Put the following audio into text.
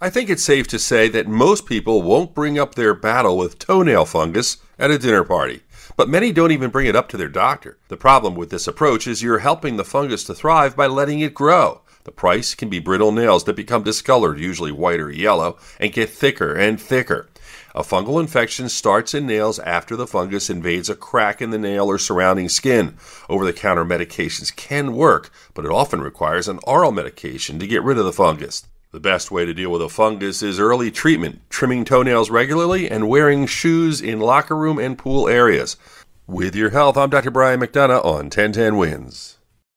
I think it's safe to say that most people won't bring up their battle with toenail fungus at a dinner party. But many don't even bring it up to their doctor. The problem with this approach is you're helping the fungus to thrive by letting it grow. The price can be brittle nails that become discolored, usually white or yellow, and get thicker and thicker. A fungal infection starts in nails after the fungus invades a crack in the nail or surrounding skin. Over the counter medications can work, but it often requires an oral medication to get rid of the fungus. The best way to deal with a fungus is early treatment, trimming toenails regularly, and wearing shoes in locker room and pool areas. With your health, I'm Dr. Brian McDonough on 1010 Wins.